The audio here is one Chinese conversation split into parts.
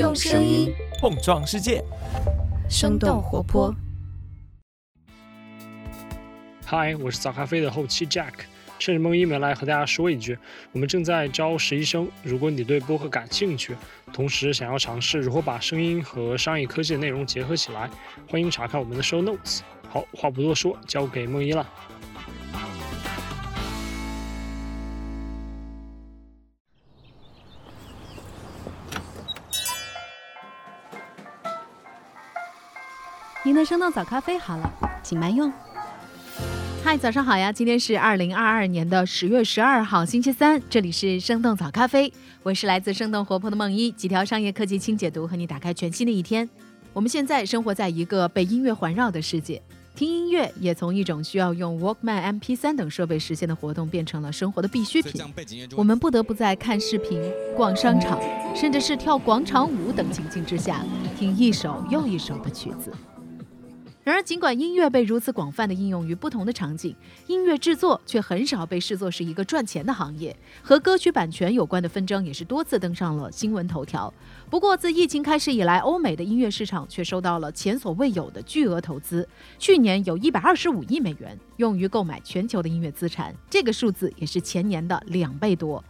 用声音碰撞世界，生动活泼。嗨，我是早咖啡的后期 Jack。趁着梦一没来，和大家说一句，我们正在招实习生。如果你对播客感兴趣，同时想要尝试如何把声音和商业科技的内容结合起来，欢迎查看我们的 show notes。好，话不多说，交给梦一了。您的生动早咖啡好了，请慢用。嗨，早上好呀！今天是二零二二年的十月十二号，星期三，这里是生动早咖啡，我是来自生动活泼的梦一，几条商业科技轻解读，和你打开全新的一天。我们现在生活在一个被音乐环绕的世界，听音乐也从一种需要用 Walkman、MP3 等设备实现的活动，变成了生活的必需品。我们不得不在看视频、逛商场，甚至是跳广场舞等情境之下，听一首又一首的曲子。然而，尽管音乐被如此广泛的应用于不同的场景，音乐制作却很少被视作是一个赚钱的行业。和歌曲版权有关的纷争也是多次登上了新闻头条。不过，自疫情开始以来，欧美的音乐市场却收到了前所未有的巨额投资。去年有一百二十五亿美元用于购买全球的音乐资产，这个数字也是前年的两倍多。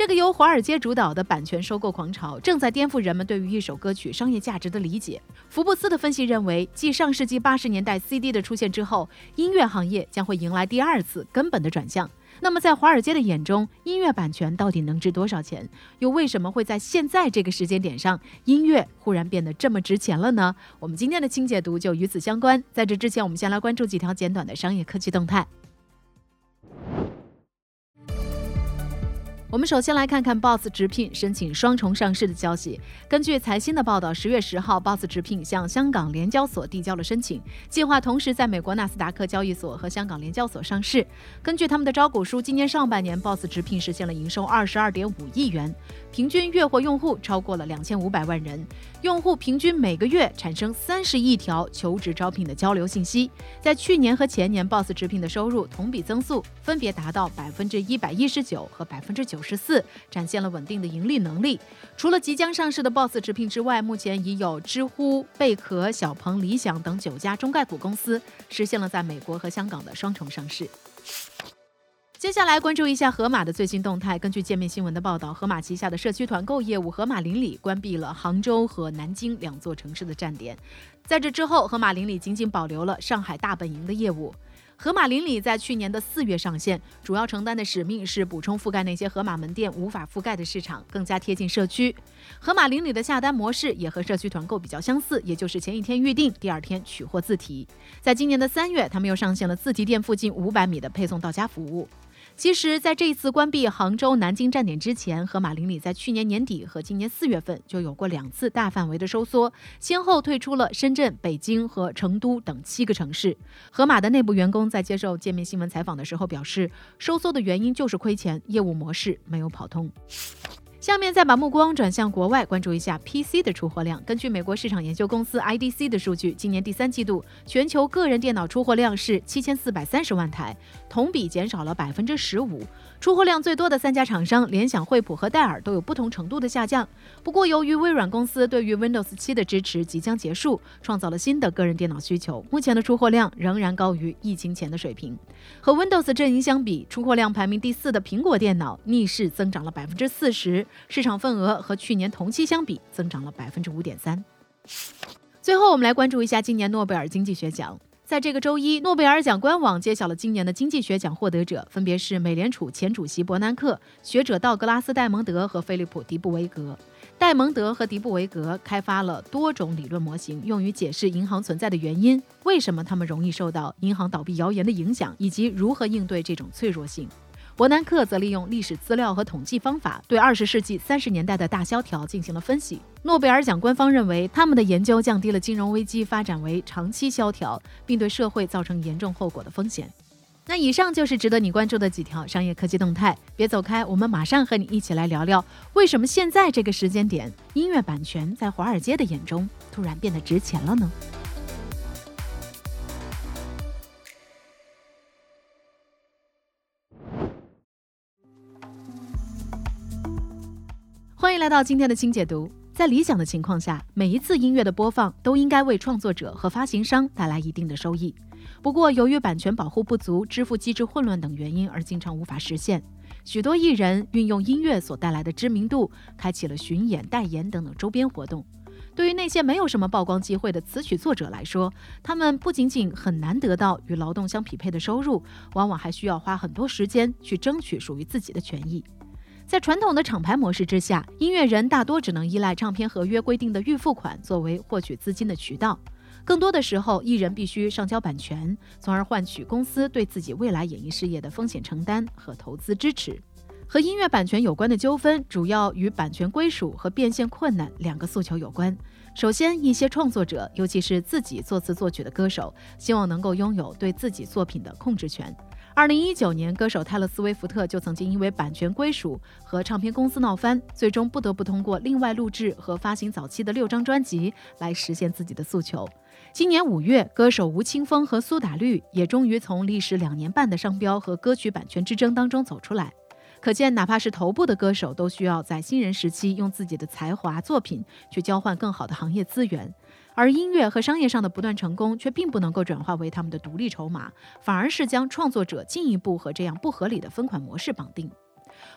这个由华尔街主导的版权收购狂潮，正在颠覆人们对于一首歌曲商业价值的理解。福布斯的分析认为，继上世纪八十年代 CD 的出现之后，音乐行业将会迎来第二次根本的转向。那么，在华尔街的眼中，音乐版权到底能值多少钱？又为什么会在现在这个时间点上，音乐忽然变得这么值钱了呢？我们今天的清解读就与此相关。在这之前，我们先来关注几条简短的商业科技动态。我们首先来看看 Boss 直聘申请双重上市的消息。根据财新的报道，十月十号，Boss 直聘向香港联交所递交了申请，计划同时在美国纳斯达克交易所和香港联交所上市。根据他们的招股书，今年上半年，Boss 直聘实现了营收二十二点五亿元，平均月活用户超过了两千五百万人，用户平均每个月产生三十亿条求职招聘的交流信息。在去年和前年，Boss 直聘的收入同比增速分别达到百分之一百一十九和百分之九。十四展现了稳定的盈利能力。除了即将上市的 Boss 直聘之外，目前已有知乎、贝壳、小鹏、理想等九家中概股公司实现了在美国和香港的双重上市。接下来关注一下盒马的最新动态。根据界面新闻的报道，盒马旗下的社区团购业务盒马邻里关闭了杭州和南京两座城市的站点。在这之后，盒马邻里仅仅保留了上海大本营的业务。盒马邻里在去年的四月上线，主要承担的使命是补充覆盖那些盒马门店无法覆盖的市场，更加贴近社区。盒马邻里的下单模式也和社区团购比较相似，也就是前一天预定，第二天取货自提。在今年的三月，他们又上线了自提店附近五百米的配送到家服务。其实，在这一次关闭杭州、南京站点之前，盒马邻里在去年年底和今年四月份就有过两次大范围的收缩，先后退出了深圳、北京和成都等七个城市。盒马的内部员工在接受界面新闻采访的时候表示，收缩的原因就是亏钱，业务模式没有跑通。下面再把目光转向国外，关注一下 PC 的出货量。根据美国市场研究公司 IDC 的数据，今年第三季度全球个人电脑出货量是七千四百三十万台，同比减少了百分之十五。出货量最多的三家厂商联想、惠普和戴尔都有不同程度的下降。不过，由于微软公司对于 Windows 7的支持即将结束，创造了新的个人电脑需求，目前的出货量仍然高于疫情前的水平。和 Windows 阵营相比，出货量排名第四的苹果电脑逆势增长了百分之四十，市场份额和去年同期相比增长了百分之五点三。最后，我们来关注一下今年诺贝尔经济学奖。在这个周一，诺贝尔奖官网揭晓了今年的经济学奖获得者，分别是美联储前主席伯南克、学者道格拉斯·戴蒙德和菲利普·迪布维格。戴蒙德和迪布维格开发了多种理论模型，用于解释银行存在的原因，为什么他们容易受到银行倒闭谣言的影响，以及如何应对这种脆弱性。伯南克则利用历史资料和统计方法，对二十世纪三十年代的大萧条进行了分析。诺贝尔奖官方认为，他们的研究降低了金融危机发展为长期萧条，并对社会造成严重后果的风险。那以上就是值得你关注的几条商业科技动态，别走开，我们马上和你一起来聊聊，为什么现在这个时间点，音乐版权在华尔街的眼中突然变得值钱了呢？来到今天的清解读。在理想的情况下，每一次音乐的播放都应该为创作者和发行商带来一定的收益。不过，由于版权保护不足、支付机制混乱等原因，而经常无法实现。许多艺人运用音乐所带来的知名度，开启了巡演、代言等等周边活动。对于那些没有什么曝光机会的词曲作者来说，他们不仅仅很难得到与劳动相匹配的收入，往往还需要花很多时间去争取属于自己的权益。在传统的厂牌模式之下，音乐人大多只能依赖唱片合约规定的预付款作为获取资金的渠道。更多的时候，艺人必须上交版权，从而换取公司对自己未来演艺事业的风险承担和投资支持。和音乐版权有关的纠纷，主要与版权归属和变现困难两个诉求有关。首先，一些创作者，尤其是自己作词作曲的歌手，希望能够拥有对自己作品的控制权。二零一九年，歌手泰勒·斯威夫特就曾经因为版权归属和唱片公司闹翻，最终不得不通过另外录制和发行早期的六张专辑来实现自己的诉求。今年五月，歌手吴青峰和苏打绿也终于从历时两年半的商标和歌曲版权之争当中走出来。可见，哪怕是头部的歌手，都需要在新人时期用自己的才华作品去交换更好的行业资源。而音乐和商业上的不断成功，却并不能够转化为他们的独立筹码，反而是将创作者进一步和这样不合理的分款模式绑定。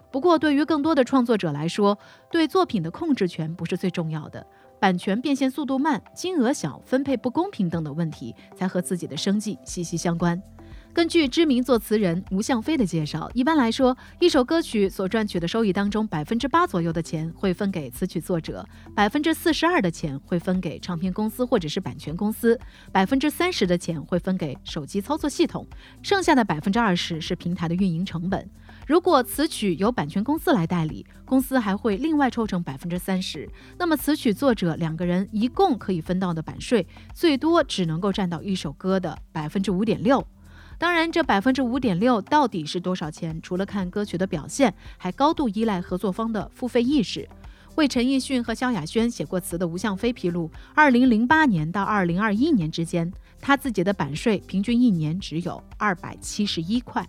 不过，对于更多的创作者来说，对作品的控制权不是最重要的，版权变现速度慢、金额小、分配不公平等等问题，才和自己的生计息息相关。根据知名作词人吴向飞的介绍，一般来说，一首歌曲所赚取的收益当中，百分之八左右的钱会分给词曲作者，百分之四十二的钱会分给唱片公司或者是版权公司，百分之三十的钱会分给手机操作系统，剩下的百分之二十是平台的运营成本。如果词曲由版权公司来代理，公司还会另外抽成百分之三十，那么词曲作者两个人一共可以分到的版税，最多只能够占到一首歌的百分之五点六。当然，这百分之五点六到底是多少钱？除了看歌曲的表现，还高度依赖合作方的付费意识。为陈奕迅和萧亚轩写过词的吴向飞披露，二零零八年到二零二一年之间，他自己的版税平均一年只有二百七十一块。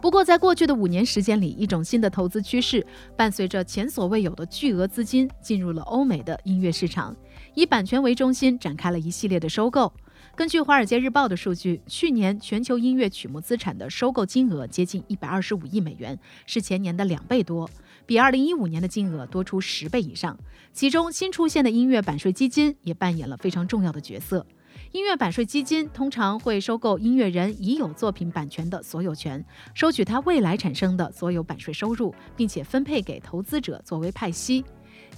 不过，在过去的五年时间里，一种新的投资趋势伴随着前所未有的巨额资金进入了欧美的音乐市场，以版权为中心展开了一系列的收购。根据《华尔街日报》的数据，去年全球音乐曲目资产的收购金额接近一百二十五亿美元，是前年的两倍多，比二零一五年的金额多出十倍以上。其中，新出现的音乐版税基金也扮演了非常重要的角色。音乐版税基金通常会收购音乐人已有作品版权的所有权，收取他未来产生的所有版税收入，并且分配给投资者作为派息。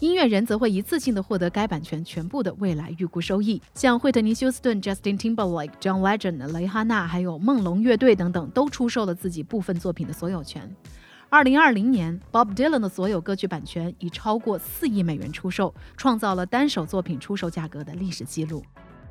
音乐人则会一次性的获得该版权全部的未来预估收益，像惠特尼·休斯顿、Justin Timberlake、John Legend、蕾哈娜，还有梦龙乐队等等，都出售了自己部分作品的所有权。二零二零年，Bob Dylan 的所有歌曲版权已超过四亿美元出售，创造了单首作品出售价格的历史记录。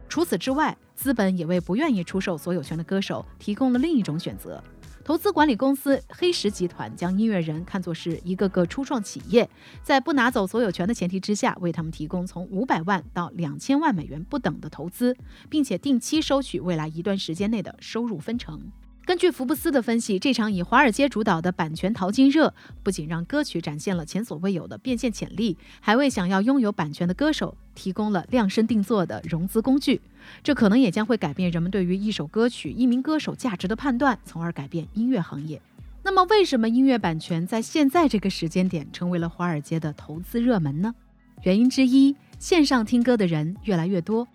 除此之外，资本也为不愿意出售所有权的歌手提供了另一种选择。投资管理公司黑石集团将音乐人看作是一个个初创企业，在不拿走所有权的前提之下，为他们提供从五百万到两千万美元不等的投资，并且定期收取未来一段时间内的收入分成。根据福布斯的分析，这场以华尔街主导的版权淘金热，不仅让歌曲展现了前所未有的变现潜力，还为想要拥有版权的歌手提供了量身定做的融资工具。这可能也将会改变人们对于一首歌曲、一名歌手价值的判断，从而改变音乐行业。那么，为什么音乐版权在现在这个时间点成为了华尔街的投资热门呢？原因之一，线上听歌的人越来越多。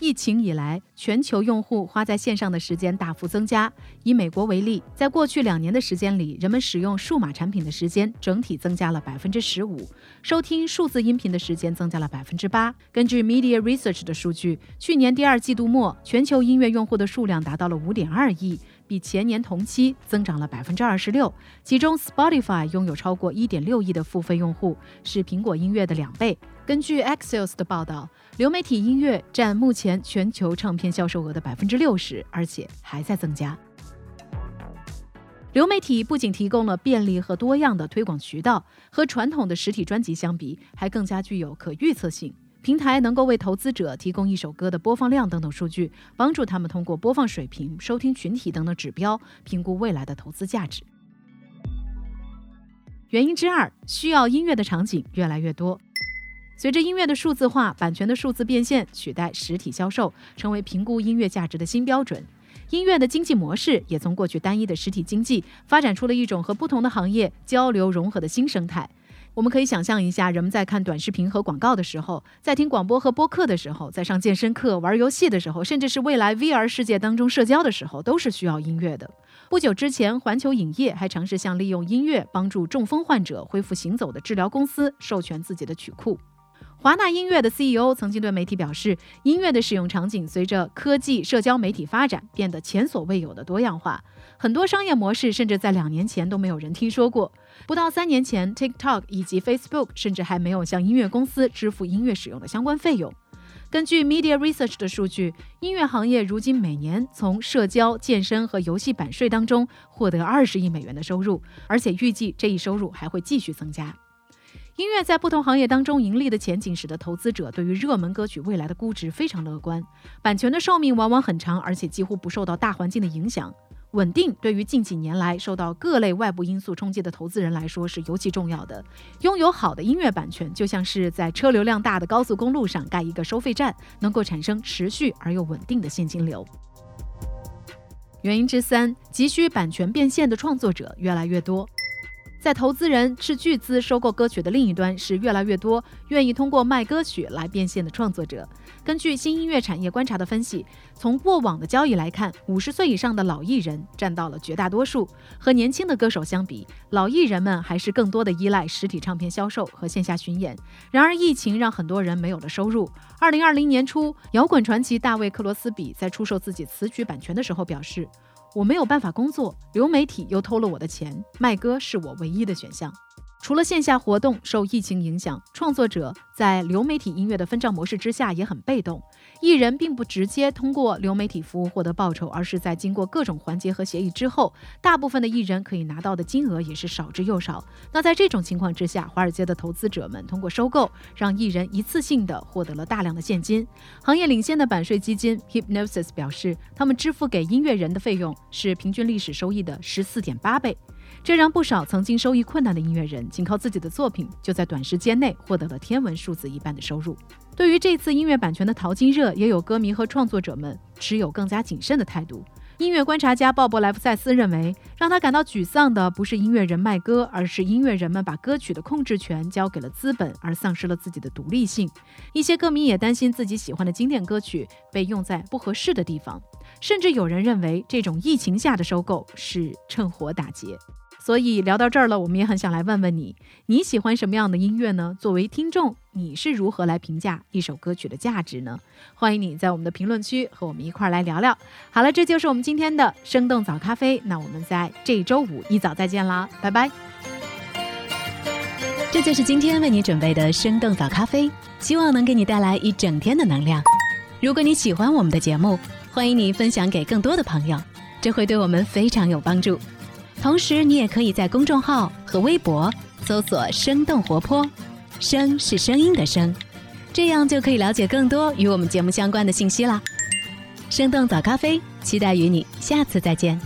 疫情以来，全球用户花在线上的时间大幅增加。以美国为例，在过去两年的时间里，人们使用数码产品的时间整体增加了百分之十五，收听数字音频的时间增加了百分之八。根据 Media Research 的数据，去年第二季度末，全球音乐用户的数量达到了五点二亿。比前年同期增长了百分之二十六，其中 Spotify 拥有超过一点六亿的付费用户，是苹果音乐的两倍。根据 Axios 的报道，流媒体音乐占目前全球唱片销售额的百分之六十，而且还在增加。流媒体不仅提供了便利和多样的推广渠道，和传统的实体专辑相比，还更加具有可预测性。平台能够为投资者提供一首歌的播放量等等数据，帮助他们通过播放水平、收听群体等等指标评估未来的投资价值。原因之二，需要音乐的场景越来越多。随着音乐的数字化，版权的数字变现取代实体销售，成为评估音乐价值的新标准。音乐的经济模式也从过去单一的实体经济，发展出了一种和不同的行业交流融合的新生态。我们可以想象一下，人们在看短视频和广告的时候，在听广播和播客的时候，在上健身课、玩游戏的时候，甚至是未来 VR 世界当中社交的时候，都是需要音乐的。不久之前，环球影业还尝试向利用音乐帮助中风患者恢复行走的治疗公司授权自己的曲库。华纳音乐的 CEO 曾经对媒体表示，音乐的使用场景随着科技、社交媒体发展变得前所未有的多样化，很多商业模式甚至在两年前都没有人听说过。不到三年前，TikTok 以及 Facebook 甚至还没有向音乐公司支付音乐使用的相关费用。根据 Media Research 的数据，音乐行业如今每年从社交、健身和游戏版税当中获得二十亿美元的收入，而且预计这一收入还会继续增加。音乐在不同行业当中盈利的前景，使得投资者对于热门歌曲未来的估值非常乐观。版权的寿命往往很长，而且几乎不受到大环境的影响。稳定对于近几年来受到各类外部因素冲击的投资人来说是尤其重要的。拥有好的音乐版权，就像是在车流量大的高速公路上盖一个收费站，能够产生持续而又稳定的现金流。原因之三，急需版权变现的创作者越来越多。在投资人斥巨资收购歌曲的另一端，是越来越多愿意通过卖歌曲来变现的创作者。根据新音乐产业观察的分析，从过往的交易来看，五十岁以上的老艺人占到了绝大多数。和年轻的歌手相比，老艺人们还是更多的依赖实体唱片销售和线下巡演。然而，疫情让很多人没有了收入。二零二零年初，摇滚传奇大卫·克罗斯比在出售自己词曲版权的时候表示。我没有办法工作，流媒体又偷了我的钱，卖歌是我唯一的选项。除了线下活动受疫情影响，创作者在流媒体音乐的分账模式之下也很被动。艺人并不直接通过流媒体服务获得报酬，而是在经过各种环节和协议之后，大部分的艺人可以拿到的金额也是少之又少。那在这种情况之下，华尔街的投资者们通过收购，让艺人一次性的获得了大量的现金。行业领先的版税基金 Hypnosis 表示，他们支付给音乐人的费用是平均历史收益的十四点八倍。这让不少曾经收益困难的音乐人，仅靠自己的作品，就在短时间内获得了天文数字一般的收入。对于这次音乐版权的淘金热，也有歌迷和创作者们持有更加谨慎的态度。音乐观察家鲍勃·莱夫塞斯认为，让他感到沮丧的不是音乐人卖歌，而是音乐人们把歌曲的控制权交给了资本，而丧失了自己的独立性。一些歌迷也担心自己喜欢的经典歌曲被用在不合适的地方，甚至有人认为这种疫情下的收购是趁火打劫。所以聊到这儿了，我们也很想来问问你，你喜欢什么样的音乐呢？作为听众，你是如何来评价一首歌曲的价值呢？欢迎你在我们的评论区和我们一块儿来聊聊。好了，这就是我们今天的生动早咖啡，那我们在这周五一早再见啦，拜拜。这就是今天为你准备的生动早咖啡，希望能给你带来一整天的能量。如果你喜欢我们的节目，欢迎你分享给更多的朋友，这会对我们非常有帮助。同时，你也可以在公众号和微博搜索“生动活泼”，声是声音的声，这样就可以了解更多与我们节目相关的信息啦。生动早咖啡，期待与你下次再见。